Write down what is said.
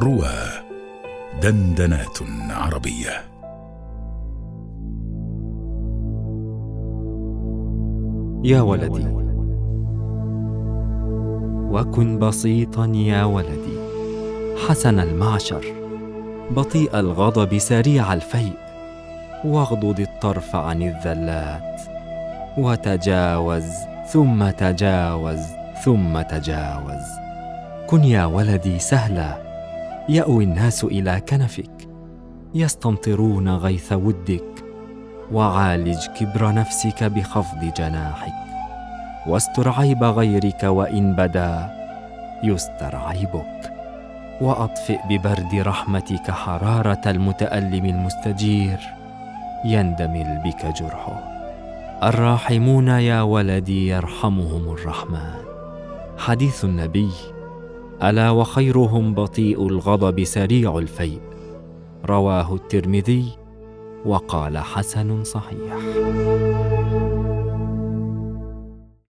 روى دندنات عربية. يا ولدي. وكن بسيطا يا ولدي. حسن المعشر. بطيء الغضب سريع الفيء. واغضض الطرف عن الذلات. وتجاوز ثم تجاوز ثم تجاوز. كن يا ولدي سهلا. يأوي الناس إلى كنفك يستمطرون غيث ودك وعالج كبر نفسك بخفض جناحك. واستر عيب غيرك وإن بدا يستر عيبك. وأطفئ ببرد رحمتك حرارة المتألم المستجير يندمل بك جرحه. الراحمون يا ولدي يرحمهم الرحمن. حديث النبي ألا وخيرهم بطيء الغضب سريع الفيء. رواه الترمذي وقال حسن صحيح.